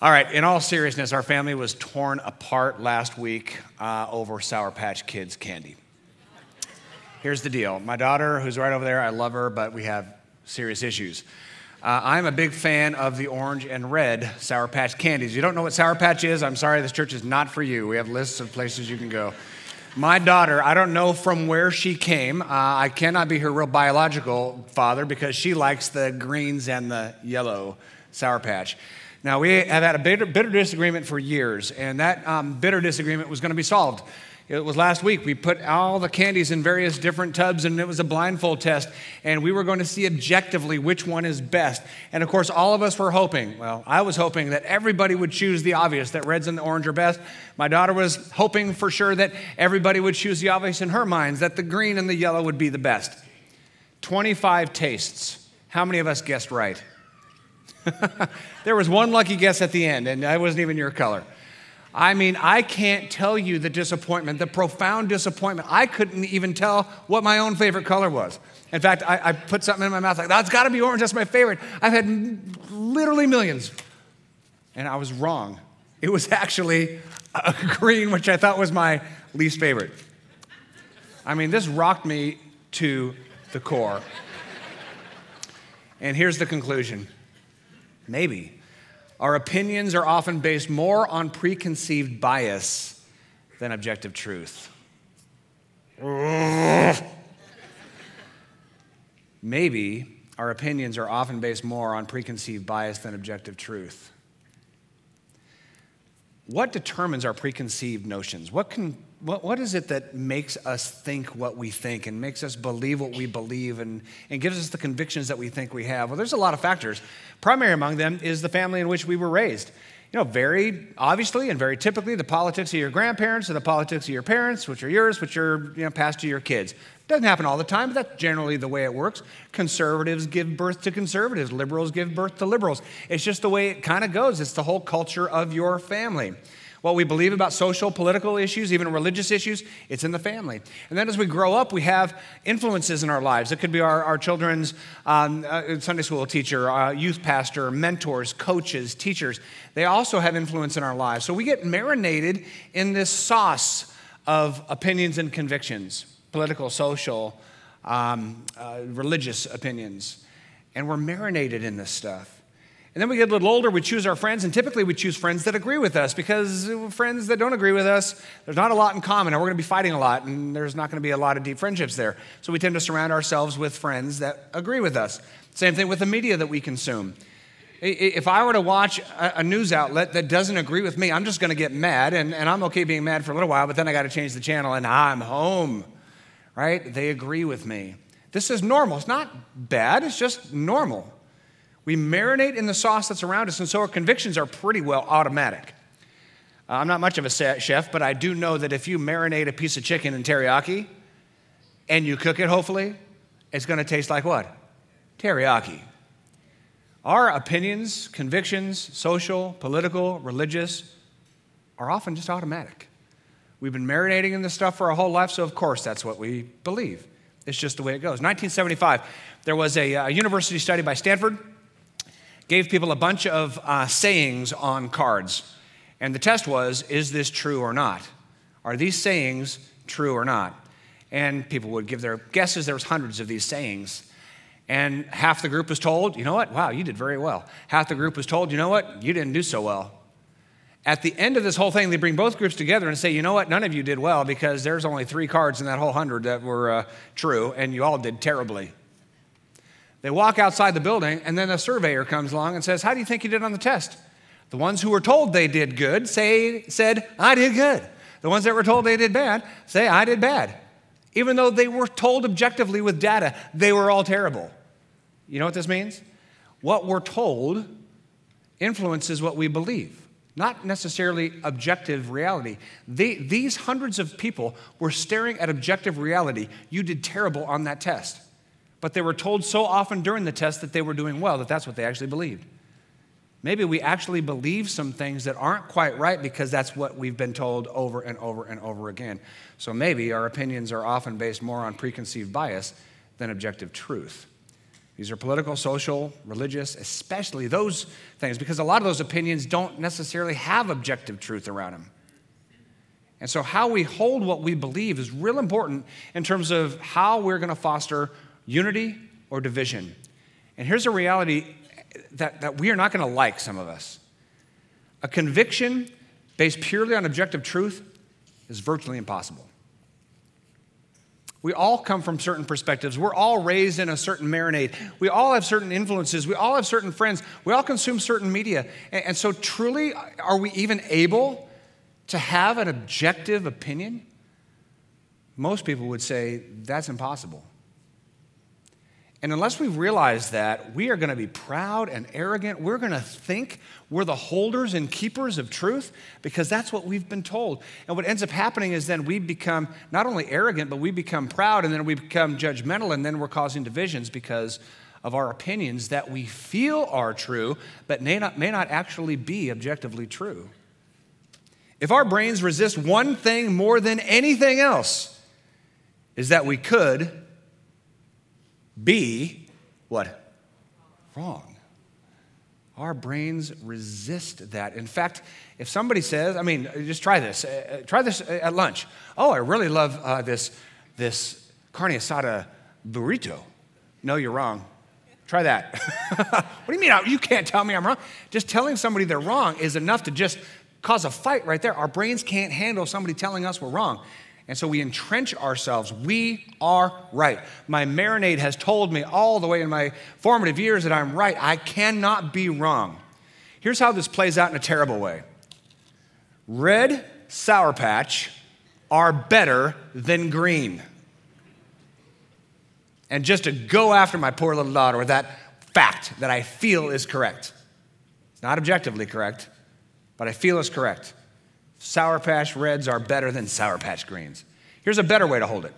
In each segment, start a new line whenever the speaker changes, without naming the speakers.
All right, in all seriousness, our family was torn apart last week uh, over Sour Patch Kids candy. Here's the deal my daughter, who's right over there, I love her, but we have serious issues. Uh, I'm a big fan of the orange and red Sour Patch candies. You don't know what Sour Patch is? I'm sorry, this church is not for you. We have lists of places you can go. My daughter, I don't know from where she came. Uh, I cannot be her real biological father because she likes the greens and the yellow Sour Patch. Now, we have had a bitter, bitter disagreement for years, and that um, bitter disagreement was going to be solved. It was last week. We put all the candies in various different tubs, and it was a blindfold test. And we were going to see objectively which one is best. And of course, all of us were hoping, well, I was hoping that everybody would choose the obvious, that reds and the orange are best. My daughter was hoping for sure that everybody would choose the obvious in her minds, that the green and the yellow would be the best. 25 tastes. How many of us guessed right? there was one lucky guess at the end, and I wasn't even your color. I mean, I can't tell you the disappointment, the profound disappointment. I couldn't even tell what my own favorite color was. In fact, I, I put something in my mouth like, that's got to be orange, that's my favorite. I've had literally millions. And I was wrong. It was actually a green, which I thought was my least favorite. I mean, this rocked me to the core. And here's the conclusion maybe our opinions are often based more on preconceived bias than objective truth. Maybe our opinions are often based more on preconceived bias than objective truth. What determines our preconceived notions? What, can, what, what is it that makes us think what we think and makes us believe what we believe and, and gives us the convictions that we think we have? Well, there's a lot of factors. Primary among them is the family in which we were raised. You know, very obviously and very typically, the politics of your grandparents and the politics of your parents, which are yours, which are you know, passed to your kids. Doesn't happen all the time, but that's generally the way it works. Conservatives give birth to conservatives, liberals give birth to liberals. It's just the way it kind of goes. It's the whole culture of your family. What we believe about social, political issues, even religious issues, it's in the family. And then as we grow up, we have influences in our lives. It could be our, our children's um, uh, Sunday school teacher, uh, youth pastor, mentors, coaches, teachers. They also have influence in our lives. So we get marinated in this sauce of opinions and convictions political, social, um, uh, religious opinions. And we're marinated in this stuff. And then we get a little older, we choose our friends, and typically we choose friends that agree with us because friends that don't agree with us, there's not a lot in common, and we're going to be fighting a lot, and there's not going to be a lot of deep friendships there. So we tend to surround ourselves with friends that agree with us. Same thing with the media that we consume. If I were to watch a news outlet that doesn't agree with me, I'm just going to get mad, and, and I'm okay being mad for a little while, but then I got to change the channel, and I'm home, right? They agree with me. This is normal. It's not bad, it's just normal. We marinate in the sauce that's around us, and so our convictions are pretty well automatic. Uh, I'm not much of a chef, but I do know that if you marinate a piece of chicken in teriyaki and you cook it, hopefully, it's going to taste like what? Teriyaki. Our opinions, convictions, social, political, religious, are often just automatic. We've been marinating in this stuff for our whole life, so of course that's what we believe. It's just the way it goes. 1975, there was a, a uh, university study by Stanford gave people a bunch of uh, sayings on cards. And the test was is this true or not? Are these sayings true or not? And people would give their guesses. There was hundreds of these sayings. And half the group was told, you know what? Wow, you did very well. Half the group was told, you know what? You didn't do so well. At the end of this whole thing, they bring both groups together and say, you know what? None of you did well because there's only three cards in that whole hundred that were uh, true, and you all did terribly. They walk outside the building, and then a surveyor comes along and says, How do you think you did on the test? The ones who were told they did good say, said, I did good. The ones that were told they did bad say, I did bad. Even though they were told objectively with data, they were all terrible. You know what this means? What we're told influences what we believe, not necessarily objective reality. These hundreds of people were staring at objective reality. You did terrible on that test. But they were told so often during the test that they were doing well that that's what they actually believed. Maybe we actually believe some things that aren't quite right because that's what we've been told over and over and over again. So maybe our opinions are often based more on preconceived bias than objective truth. These are political, social, religious, especially those things, because a lot of those opinions don't necessarily have objective truth around them. And so, how we hold what we believe is real important in terms of how we're going to foster unity or division. And here's a reality that, that we are not going to like, some of us. A conviction based purely on objective truth is virtually impossible. We all come from certain perspectives. We're all raised in a certain marinade. We all have certain influences. We all have certain friends. We all consume certain media. And, so, truly, are we even able to have an objective opinion? Most people would say that's impossible. And unless we realize that, we are going to be proud and arrogant. We're going to think we're the holders and keepers of truth because that's what we've been told. And what ends up happening is then we become not only arrogant, but we become proud and then we become judgmental and then we're causing divisions because of our opinions that we feel are true, but may not, may not actually be objectively true. If our brains resist one thing more than anything else, is that we could be what? Wrong. Our brains resist that. In fact, if somebody says, I mean, just try this. Uh, uh try this at lunch. Oh, I really love uh, this, this carne asada burrito. No, you're wrong. Try that. what do you mean? You can't tell me I'm wrong. Just telling somebody they're wrong is enough to just cause a fight right there. Our brains can't handle somebody telling us we're wrong. And so we entrench ourselves. We are right. My marinade has told me all the way in my formative years that I'm right. I cannot be wrong. Here's how this plays out in a terrible way red Sour Patch are better than green. And just to go after my poor little daughter with that fact that I feel is correct. It's not objectively correct, but I feel is correct. Sour Patch Reds are better than Sour Patch Greens. Here's a better way to hold it.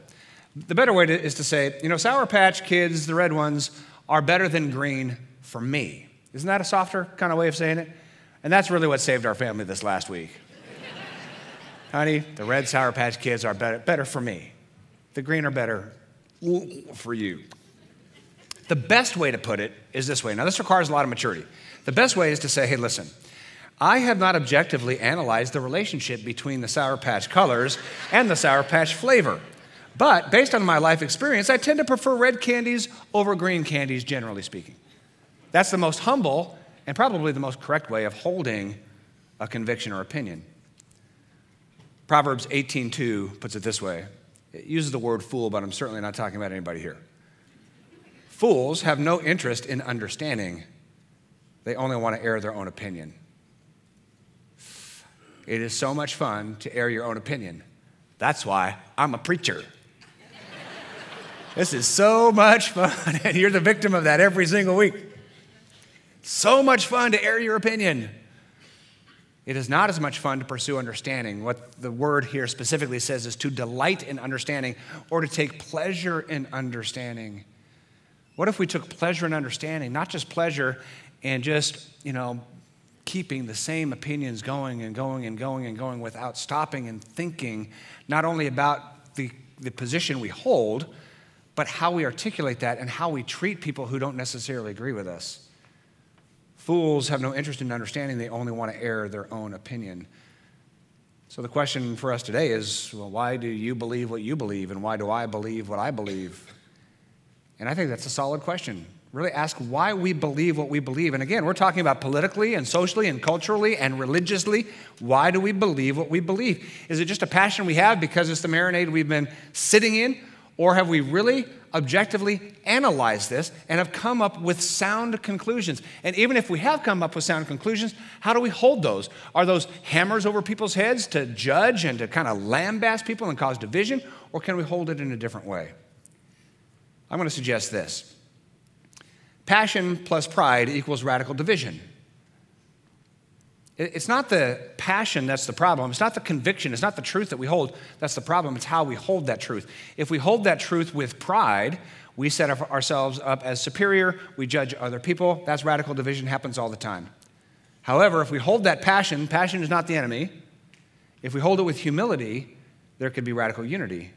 The better way to, is to say, you know, Sour Patch Kids, the red ones, are better than green for me. Isn't that a softer kind of way of saying it? And that's really what saved our family this last week. Honey, the red Sour Patch Kids are better, better for me. The green are better for you. The best way to put it is this way. Now, this requires a lot of maturity. The best way is to say, hey, listen, I have not objectively analyzed the relationship between the Sour Patch colors and the Sour Patch flavor. But based on my life experience, I tend to prefer red candies over green candies, generally speaking. That's the most humble and probably the most correct way of holding a conviction or opinion. Proverbs 18:2 puts it this way. It uses the word fool, but I'm certainly not talking about anybody here. Fools have no interest in understanding. They only want to air their own opinion. It is so much fun to air your own opinion. That's why I'm a preacher. this is so much fun, and you're the victim of that every single week. So much fun to air your opinion. It is not as much fun to pursue understanding. What the word here specifically says is to delight in understanding or to take pleasure in understanding. What if we took pleasure in understanding, not just pleasure and just, you know, keeping the same opinions going and going and going and going without stopping and thinking not only about the, the position we hold, but how we articulate that and how we treat people who don't necessarily agree with us. Fools have no interest in understanding, they only want to air their own opinion. So the question for us today is well, why do you believe what you believe, and why do I believe what I believe? And I think that's a solid question really ask why we believe what we believe. And again, we're talking about politically and socially and culturally and religiously. Why do we believe what we believe? Is it just a passion we have because it's the marinade we've been sitting in? Or have we really objectively analyzed this and have come up with sound conclusions? And even if we have come up with sound conclusions, how do we hold those? Are those hammers over people's heads to judge and to kind of lambaste people and cause division? Or can we hold it in a different way? I'm going to suggest this Passion plus pride equals radical division. It's not the passion that's the problem. It's not the conviction. It's not the truth that we hold. That's the problem. It's how we hold that truth. If we hold that truth with pride, we set ourselves up as superior. We judge other people. That's radical division, happens all the time. However, if we hold that passion, passion is not the enemy. If we hold it with humility, there could be radical unity.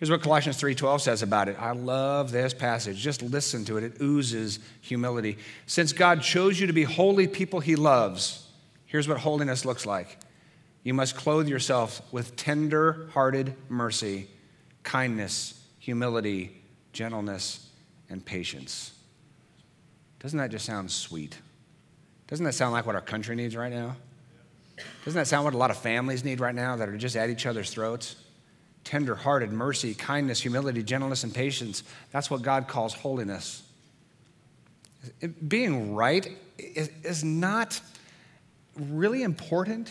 Here's what Colossians 3:12 says about it. I love this passage. Just listen to it. It oozes humility. Since God chose you to be holy people he loves, here's what holiness looks like. You must clothe yourself with tender-hearted mercy, kindness, humility, gentleness, and patience. Doesn't that just sound sweet? Doesn't that sound like what our country needs right now? Doesn't that sound what a lot of families need right now that are just at each other's throats? Tender hearted, mercy, kindness, humility, gentleness, and patience. That's what God calls holiness. being right is, is not really important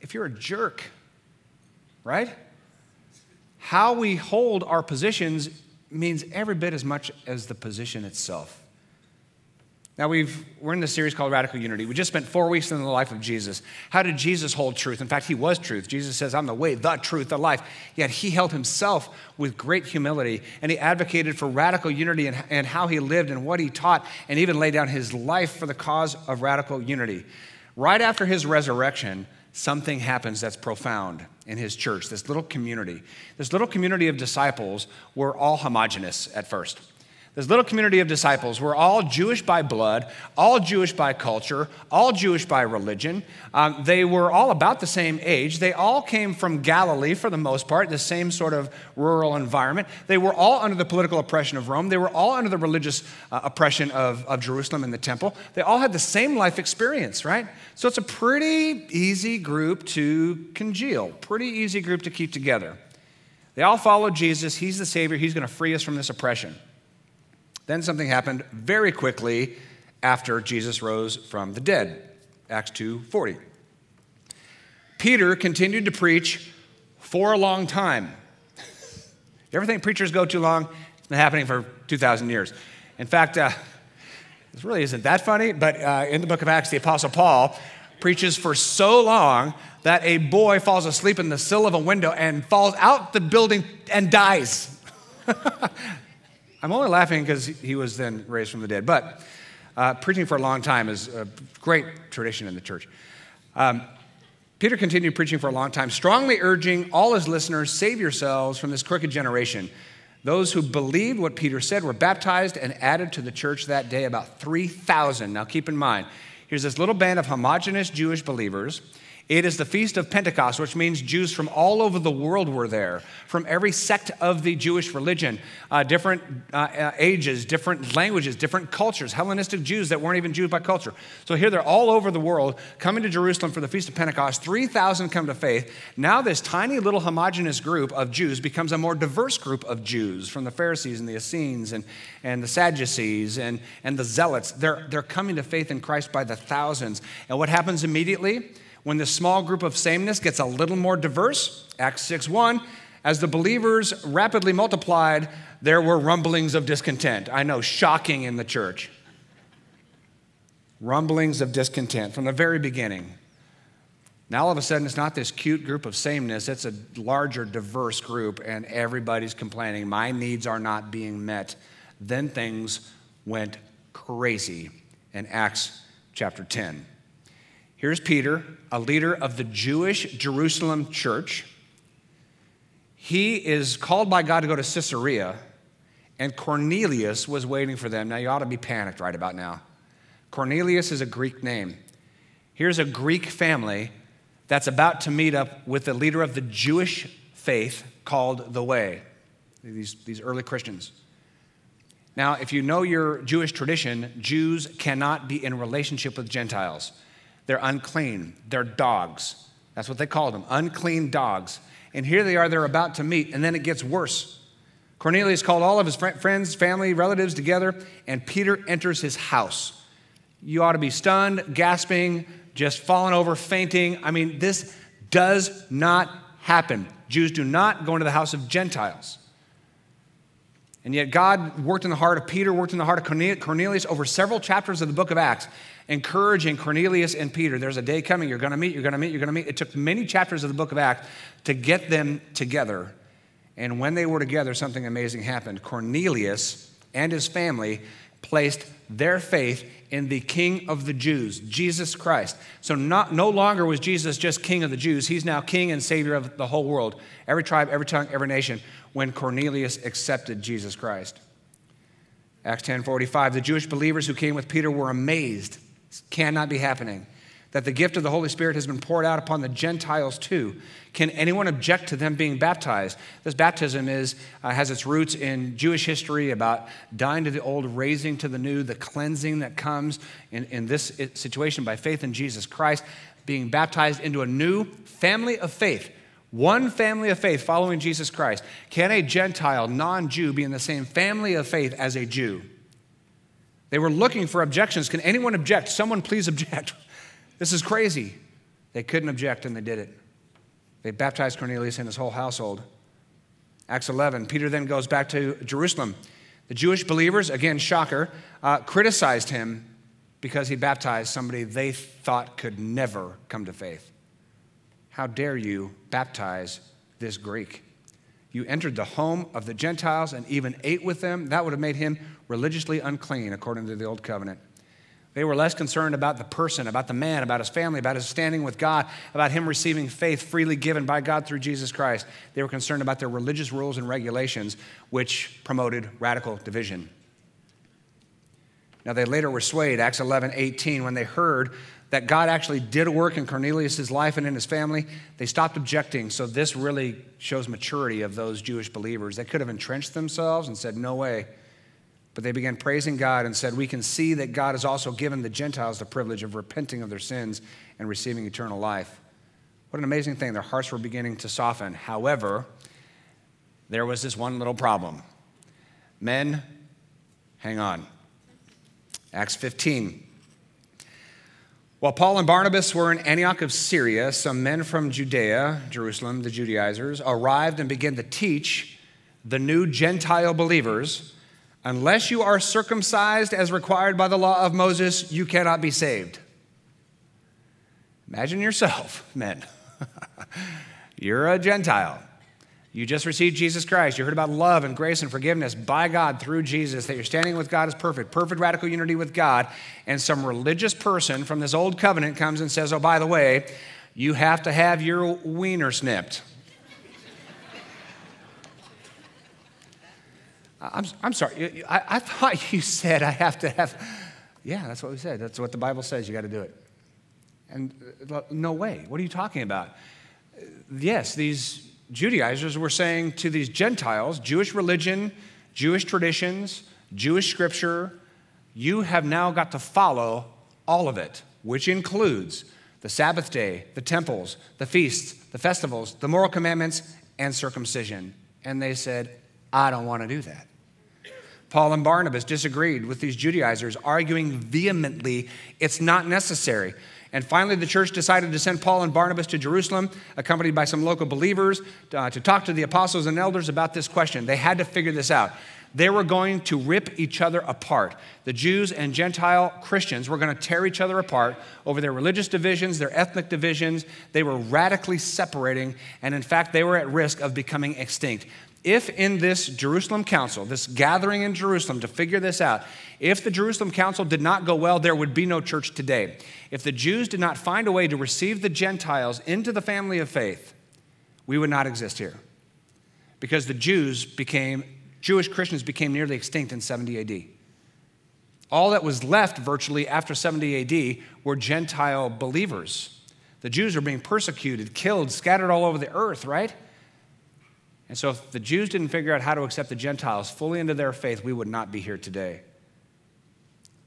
if you're a jerk, right? How we hold our positions means every bit as much as the position itself. Now, we've, we're in this series called Radical Unity. We just spent four weeks in the life of Jesus. How did Jesus hold truth? In fact, he was truth. Jesus says, I'm the way, the truth, the life. Yet he held himself with great humility and he advocated for radical unity and, and how he lived and what he taught and even laid down his life for the cause of radical unity. Right after his resurrection, something happens that's profound in his church, this little community. This little community of disciples were all homogenous at first. This little community of disciples were all Jewish by blood, all Jewish by culture, all Jewish by religion. Um, they were all about the same age. They all came from Galilee for the most part, the same sort of rural environment. They were all under the political oppression of Rome. They were all under the religious uh, oppression of, of Jerusalem and the temple. They all had the same life experience, right? So it's a pretty easy group to congeal, pretty easy group to keep together. They all followed Jesus. He's the Savior. He's going to free us from this oppression. Then something happened very quickly after Jesus rose from the dead. Acts 2:40. Peter continued to preach for a long time. You ever think preachers go too long? It's been happening for 2,000 years. In fact, uh, this really isn't that funny, but uh, in the book of Acts, the Apostle Paul preaches for so long that a boy falls asleep in the sill of a window and falls out the building and dies. I'm only laughing because he was then raised from the dead. But uh, preaching for a long time is a great tradition in the church. Um, Peter continued preaching for a long time, strongly urging all his listeners save yourselves from this crooked generation. Those who believed what Peter said were baptized and added to the church that day about 3,000. Now keep in mind, here's this little band of homogenous Jewish believers it is the Feast of Pentecost, which means Jews from all over the world were there, from every sect of the Jewish religion, uh, different uh, uh, ages, different languages, different cultures, Hellenistic Jews that weren't even Jews by culture. So here they're all over the world coming to Jerusalem for the Feast of Pentecost. 3,000 come to faith. Now, this tiny little homogenous group of Jews becomes a more diverse group of Jews from the Pharisees and the Essenes and, and the Sadducees and, and the Zealots. They're, they're coming to faith in Christ by the thousands. And what happens immediately? When the small group of sameness gets a little more diverse, Acts 6 1, as the believers rapidly multiplied, there were rumblings of discontent. I know, shocking in the church. Rumblings of discontent from the very beginning. Now, all of a sudden, it's not this cute group of sameness, it's a larger, diverse group, and everybody's complaining. My needs are not being met. Then things went crazy in Acts chapter 10. Here's Peter, a leader of the Jewish Jerusalem church. He is called by God to go to Caesarea, and Cornelius was waiting for them. Now, you ought to be panicked right about now. Cornelius is a Greek name. Here's a Greek family that's about to meet up with the leader of the Jewish faith called the Way, these, these early Christians. Now, if you know your Jewish tradition, Jews cannot be in relationship with Gentiles. They're unclean. They're dogs. That's what they called them unclean dogs. And here they are, they're about to meet, and then it gets worse. Cornelius called all of his friends, family, relatives together, and Peter enters his house. You ought to be stunned, gasping, just falling over, fainting. I mean, this does not happen. Jews do not go into the house of Gentiles. And yet, God worked in the heart of Peter, worked in the heart of Cornelius over several chapters of the book of Acts encouraging Cornelius and Peter. There's a day coming, you're going to meet, you're going to meet, you're going to meet. It took many chapters of the book of Acts to get them together. And when they were together, something amazing happened. Cornelius and his family placed their faith in the King of the Jews, Jesus Christ. So not, no longer was Jesus just King of the Jews, he's now King and Savior of the whole world, every tribe, every tongue, every nation, when Cornelius accepted Jesus Christ. Acts 10:45, the Jewish believers who came with Peter were amazed. This cannot be happening that the gift of the Holy Spirit has been poured out upon the Gentiles too. Can anyone object to them being baptized? This baptism is, uh, has its roots in Jewish history about dying to the old, raising to the new, the cleansing that comes in, in this situation by faith in Jesus Christ, being baptized into a new family of faith. One family of faith following Jesus Christ. Can a Gentile, non Jew, be in the same family of faith as a Jew? They were looking for objections. Can anyone object? Someone please object. This is crazy. They couldn't object and they did it. They baptized Cornelius and his whole household. Acts 11, Peter then goes back to Jerusalem. The Jewish believers, again, shocker, uh, criticized him because he baptized somebody they thought could never come to faith. How dare you baptize this Greek? You entered the home of the Gentiles and even ate with them. That would have made him religiously unclean according to the old covenant. They were less concerned about the person, about the man, about his family, about his standing with God, about him receiving faith freely given by God through Jesus Christ. They were concerned about their religious rules and regulations, which promoted radical division. Now, they later were swayed, Acts 11, 18, when they heard that God actually did work in Cornelius' life and in his family, they stopped objecting. So, this really shows maturity of those Jewish believers. They could have entrenched themselves and said, No way. But they began praising God and said, We can see that God has also given the Gentiles the privilege of repenting of their sins and receiving eternal life. What an amazing thing. Their hearts were beginning to soften. However, there was this one little problem. Men, hang on. Acts 15. While Paul and Barnabas were in Antioch of Syria, some men from Judea, Jerusalem, the Judaizers, arrived and began to teach the new Gentile believers Unless you are circumcised as required by the law of Moses, you cannot be saved. Imagine yourself, men. You're a Gentile. You just received Jesus Christ. You heard about love and grace and forgiveness by God through Jesus, that you're standing with God is perfect, perfect radical unity with God. And some religious person from this old covenant comes and says, Oh, by the way, you have to have your wiener snipped. I'm, I'm sorry, I, I thought you said I have to have. Yeah, that's what we said. That's what the Bible says. You got to do it. And uh, no way. What are you talking about? Yes, these Judaizers were saying to these Gentiles, Jewish religion, Jewish traditions, Jewish scripture, you have now got to follow all of it, which includes the Sabbath day, the temples, the feasts, the festivals, the moral commandments, and circumcision. And they said, I don't want to do that. Paul and Barnabas disagreed with these Judaizers, arguing vehemently it's not necessary. And finally, the church decided to send Paul and Barnabas to Jerusalem, accompanied by some local believers, uh, to talk to the apostles and elders about this question. They had to figure this out. They were going to rip each other apart. The Jews and Gentile Christians were going to tear each other apart over their religious divisions, their ethnic divisions. They were radically separating, and in fact, they were at risk of becoming extinct if in this Jerusalem council, this gathering in Jerusalem to figure this out, if the Jerusalem council did not go well, there would be no church today. If the Jews did not find a way to receive the Gentiles into the family of faith, we would not exist here. Because the Jews became, Jewish Christians became nearly extinct in 70 AD. All that was left virtually after 70 AD were Gentile believers. The Jews were being persecuted, killed, scattered all over the earth, right? And so, if the Jews didn't figure out how to accept the Gentiles fully into their faith, we would not be here today.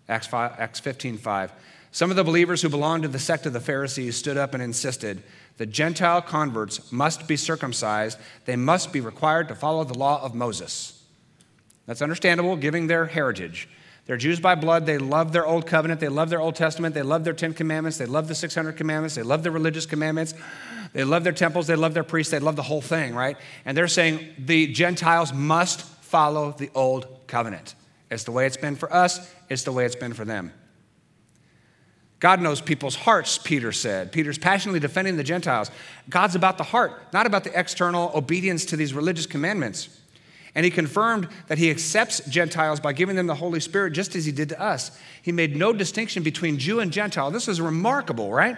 Acts, 5, Acts 15 5. Some of the believers who belonged to the sect of the Pharisees stood up and insisted the Gentile converts must be circumcised, they must be required to follow the law of Moses. That's understandable, giving their heritage. They're Jews by blood. They love their Old Covenant. They love their Old Testament. They love their Ten Commandments. They love the 600 Commandments. They love the religious commandments. They love their temples, they love their priests, they love the whole thing, right? And they're saying the Gentiles must follow the old covenant. It's the way it's been for us, it's the way it's been for them. God knows people's hearts, Peter said. Peter's passionately defending the Gentiles. God's about the heart, not about the external obedience to these religious commandments. And he confirmed that he accepts Gentiles by giving them the Holy Spirit just as he did to us. He made no distinction between Jew and Gentile. This is remarkable, right?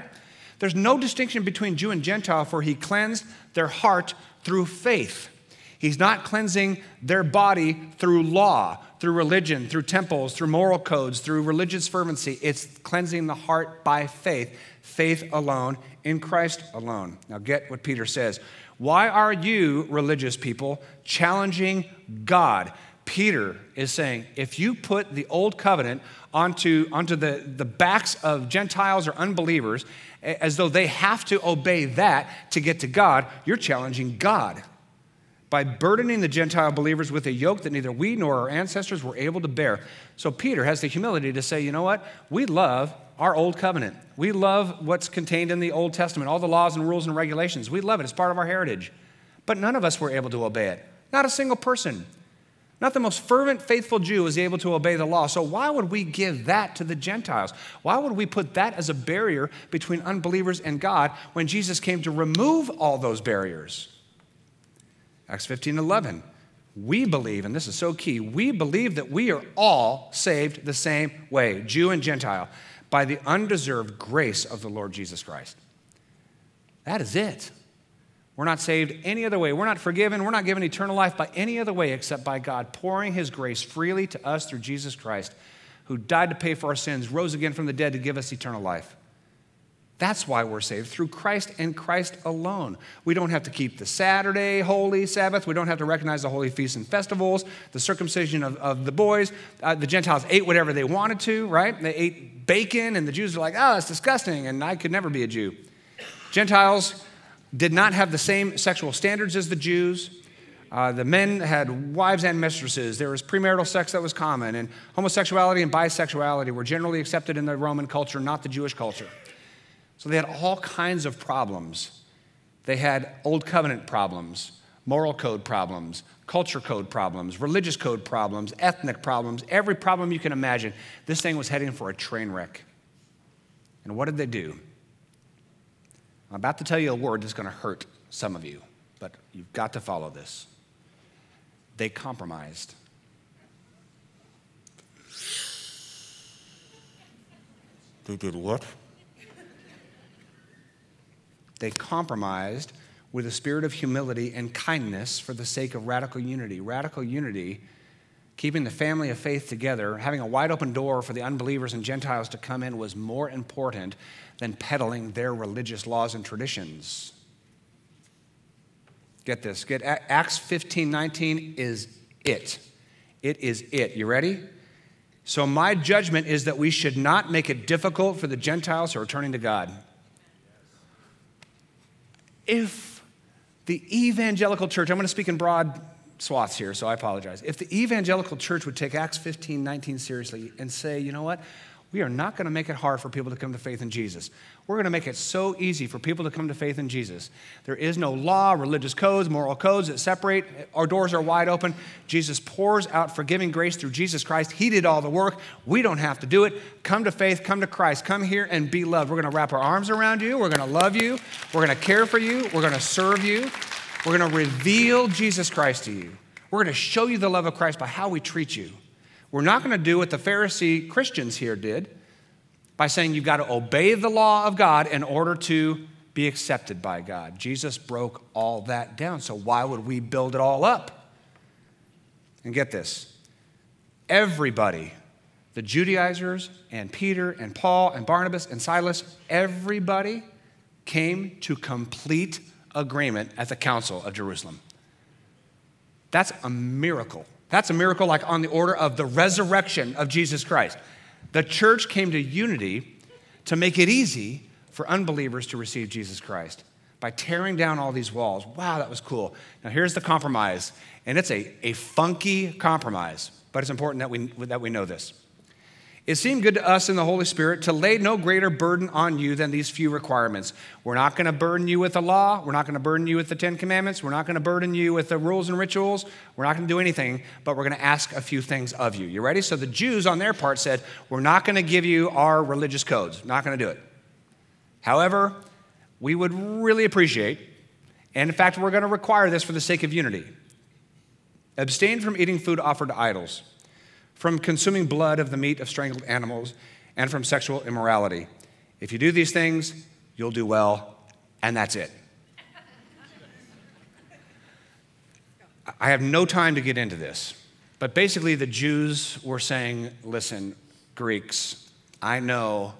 There's no distinction between Jew and Gentile, for he cleansed their heart through faith. He's not cleansing their body through law, through religion, through temples, through moral codes, through religious fervency. It's cleansing the heart by faith, faith alone, in Christ alone. Now, get what Peter says. Why are you, religious people, challenging God? Peter is saying if you put the old covenant onto, onto the, the backs of Gentiles or unbelievers, as though they have to obey that to get to God, you're challenging God by burdening the Gentile believers with a yoke that neither we nor our ancestors were able to bear. So Peter has the humility to say, you know what? We love our old covenant. We love what's contained in the Old Testament, all the laws and rules and regulations. We love it, it's part of our heritage. But none of us were able to obey it. Not a single person. Not the most fervent, faithful Jew is able to obey the law. So, why would we give that to the Gentiles? Why would we put that as a barrier between unbelievers and God when Jesus came to remove all those barriers? Acts 15 11. We believe, and this is so key, we believe that we are all saved the same way, Jew and Gentile, by the undeserved grace of the Lord Jesus Christ. That is it. We're not saved any other way. We're not forgiven. We're not given eternal life by any other way except by God pouring His grace freely to us through Jesus Christ, who died to pay for our sins, rose again from the dead to give us eternal life. That's why we're saved, through Christ and Christ alone. We don't have to keep the Saturday holy Sabbath. We don't have to recognize the holy feasts and festivals, the circumcision of, of the boys. Uh, the Gentiles ate whatever they wanted to, right? They ate bacon, and the Jews were like, oh, that's disgusting, and I could never be a Jew. Gentiles did not have the same sexual standards as the Jews. Uh, the men had wives and mistresses. There was premarital sex that was common, and homosexuality and bisexuality were generally accepted in the Roman culture, not the Jewish culture. So they had all kinds of problems. They had Old Covenant problems, moral code problems, culture code problems, religious code problems, ethnic problems, every problem you can imagine. This thing was heading for a train wreck. And what did they do? I'm about to tell you a word that's going to hurt some of you, but you've got to follow this. They compromised. They did what? They compromised with a spirit of humility and kindness for the sake of radical unity. Radical unity, keeping the family of faith together, having a wide open door for the unbelievers and Gentiles to come in was more important than peddling their religious laws and traditions. Get this. Get Acts 15 19 is it. It is it. You ready? So, my judgment is that we should not make it difficult for the Gentiles who are turning to God if the evangelical church, I'm going to speak in broad swaths here, so I apologize. If the evangelical church would take Acts 15, 19 seriously and say, you know what? We are not going to make it hard for people to come to faith in Jesus. We're going to make it so easy for people to come to faith in Jesus. There is no law, religious codes, moral codes that separate. Our doors are wide open. Jesus pours out forgiving grace through Jesus Christ. He did all the work. We don't have to do it. Come to faith, come to Christ, come here and be loved. We're going to wrap our arms around you. We're going to love you. We're going to care for you. We're going to serve you. We're going to reveal Jesus Christ to you. We're going to show you the love of Christ by how we treat you. We're not going to do what the Pharisee Christians here did by saying you've got to obey the law of God in order to be accepted by God. Jesus broke all that down. So why would we build it all up? And get this everybody, the Judaizers and Peter and Paul and Barnabas and Silas, everybody came to complete agreement at the Council of Jerusalem. That's a miracle. That's a miracle like on the order of the resurrection of Jesus Christ. The church came to unity to make it easy for unbelievers to receive Jesus Christ by tearing down all these walls. Wow, that was cool. Now, here's the compromise, and it's a, a funky compromise, but it's important that we, that we know this. It seemed good to us in the Holy Spirit to lay no greater burden on you than these few requirements. We're not going to burden you with the law. We're not going to burden you with the Ten Commandments. We're not going to burden you with the rules and rituals. We're not going to do anything, but we're going to ask a few things of you. You ready? So the Jews, on their part, said, We're not going to give you our religious codes. Not going to do it. However, we would really appreciate, and in fact, we're going to require this for the sake of unity. Abstain from eating food offered to idols, from consuming blood of the meat of strangled animals, and from sexual immorality. If you do these things, you'll do well, and that's it. I have no time to get into this, but basically, the Jews were saying, listen, Greeks, I know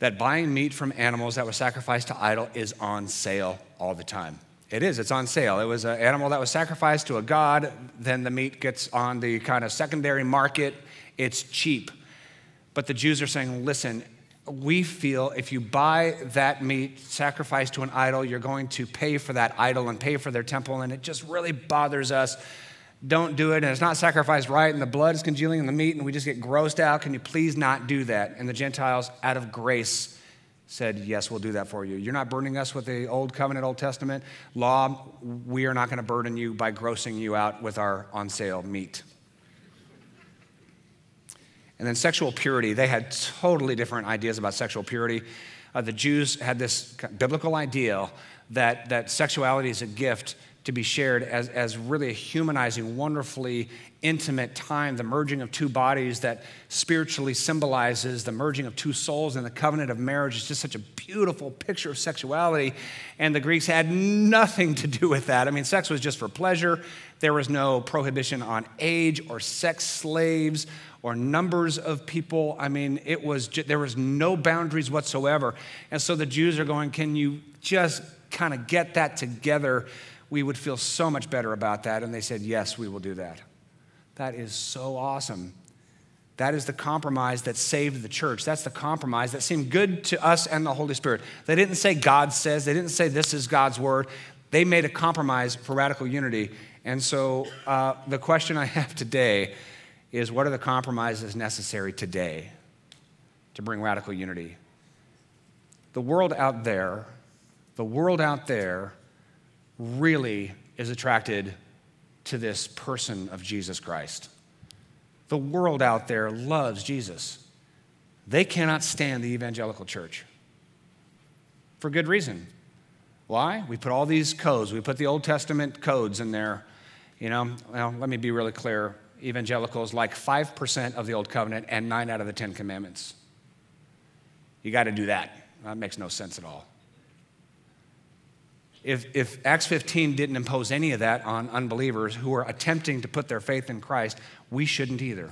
that buying meat from animals that was sacrificed to idol is on sale all the time. It is, it's on sale. It was an animal that was sacrificed to a god, then the meat gets on the kind of secondary market. It's cheap. But the Jews are saying, listen, we feel if you buy that meat sacrificed to an idol, you're going to pay for that idol and pay for their temple, and it just really bothers us. Don't do it, and it's not sacrificed right, and the blood is congealing in the meat, and we just get grossed out. Can you please not do that? And the Gentiles, out of grace, said, Yes, we'll do that for you. You're not burdening us with the Old Covenant, Old Testament law. We are not going to burden you by grossing you out with our on sale meat. And then sexual purity, they had totally different ideas about sexual purity. Uh, the Jews had this biblical ideal that, that sexuality is a gift to be shared as, as really a humanizing, wonderfully intimate time, the merging of two bodies that spiritually symbolizes the merging of two souls in the covenant of marriage. is just such a beautiful picture of sexuality. And the Greeks had nothing to do with that. I mean, sex was just for pleasure. There was no prohibition on age or sex slaves or numbers of people. I mean, it was there was no boundaries whatsoever. And so the Jews are going, can you just kind of get that together? We would feel so much better about that. And they said, yes, we will do that. That is so awesome. That is the compromise that saved the church. That's the compromise that seemed good to us and the Holy Spirit. They didn't say God says, they didn't say this is God's word. They made a compromise for radical unity. And so uh, the question I have today is what are the compromises necessary today to bring radical unity? The world out there, the world out there really is attracted to this person of Jesus Christ. The world out there loves Jesus. They cannot stand the evangelical church for good reason. Why? We put all these codes, we put the Old Testament codes in there. You know, well, let me be really clear evangelicals like 5% of the Old Covenant and nine out of the Ten Commandments. You got to do that. That makes no sense at all. If, if Acts 15 didn't impose any of that on unbelievers who are attempting to put their faith in Christ, we shouldn't either.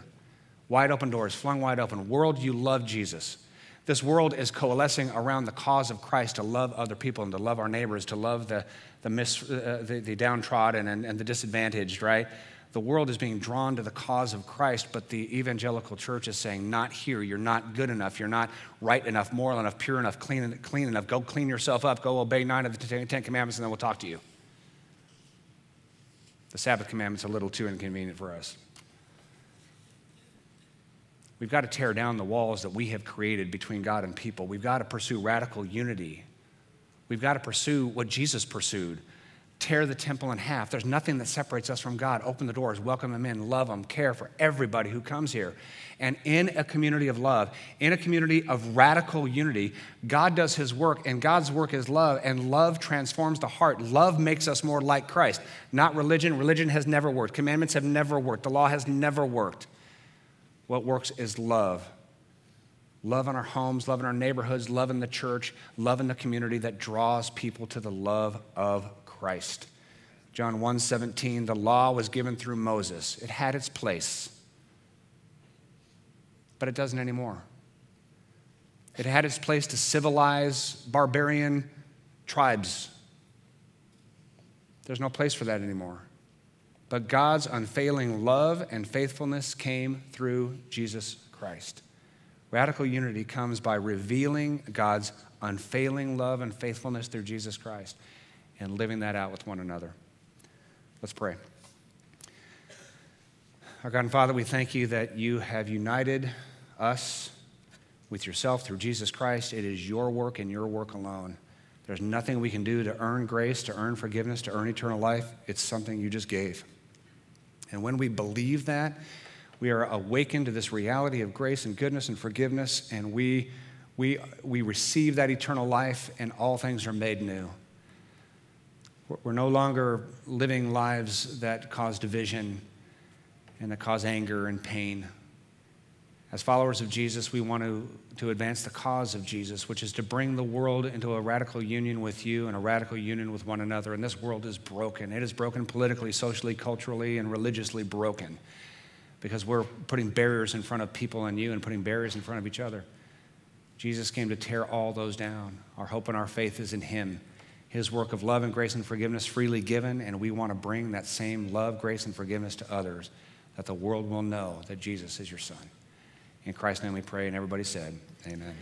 Wide open doors, flung wide open. World, you love Jesus. This world is coalescing around the cause of Christ to love other people and to love our neighbors, to love the, the, mis, uh, the, the downtrodden and, and the disadvantaged, right? The world is being drawn to the cause of Christ, but the evangelical church is saying, Not here. You're not good enough. You're not right enough, moral enough, pure enough, clean, clean enough. Go clean yourself up. Go obey nine of the Ten Commandments, and then we'll talk to you. The Sabbath commandment's a little too inconvenient for us. We've got to tear down the walls that we have created between God and people. We've got to pursue radical unity. We've got to pursue what Jesus pursued tear the temple in half. There's nothing that separates us from God. Open the doors, welcome them in, love them, care for everybody who comes here. And in a community of love, in a community of radical unity, God does his work, and God's work is love, and love transforms the heart. Love makes us more like Christ, not religion. Religion has never worked, commandments have never worked, the law has never worked. What works is love. Love in our homes, love in our neighborhoods, love in the church, love in the community that draws people to the love of Christ. John 1:17 the law was given through Moses. It had its place. But it doesn't anymore. It had its place to civilize barbarian tribes. There's no place for that anymore. But God's unfailing love and faithfulness came through Jesus Christ. Radical unity comes by revealing God's unfailing love and faithfulness through Jesus Christ and living that out with one another. Let's pray. Our God and Father, we thank you that you have united us with yourself through Jesus Christ. It is your work and your work alone. There's nothing we can do to earn grace, to earn forgiveness, to earn eternal life. It's something you just gave. And when we believe that, we are awakened to this reality of grace and goodness and forgiveness, and we, we, we receive that eternal life, and all things are made new. We're- no longer living lives that cause division and that cause anger and pain. As followers of Jesus, we want to, to advance the cause of Jesus, which is to bring the world into a radical union with you and a radical union with one another. And this world is broken. It is broken politically, socially, culturally, and religiously broken because we're putting barriers in front of people and you and putting barriers in front of each other. Jesus came to tear all those down. Our hope and our faith is in Him. His work of love and grace and forgiveness freely given, and we want to bring that same love, grace, and forgiveness to others, that the world will know that Jesus is your Son. In Christ's name we pray, and everybody said, Amen.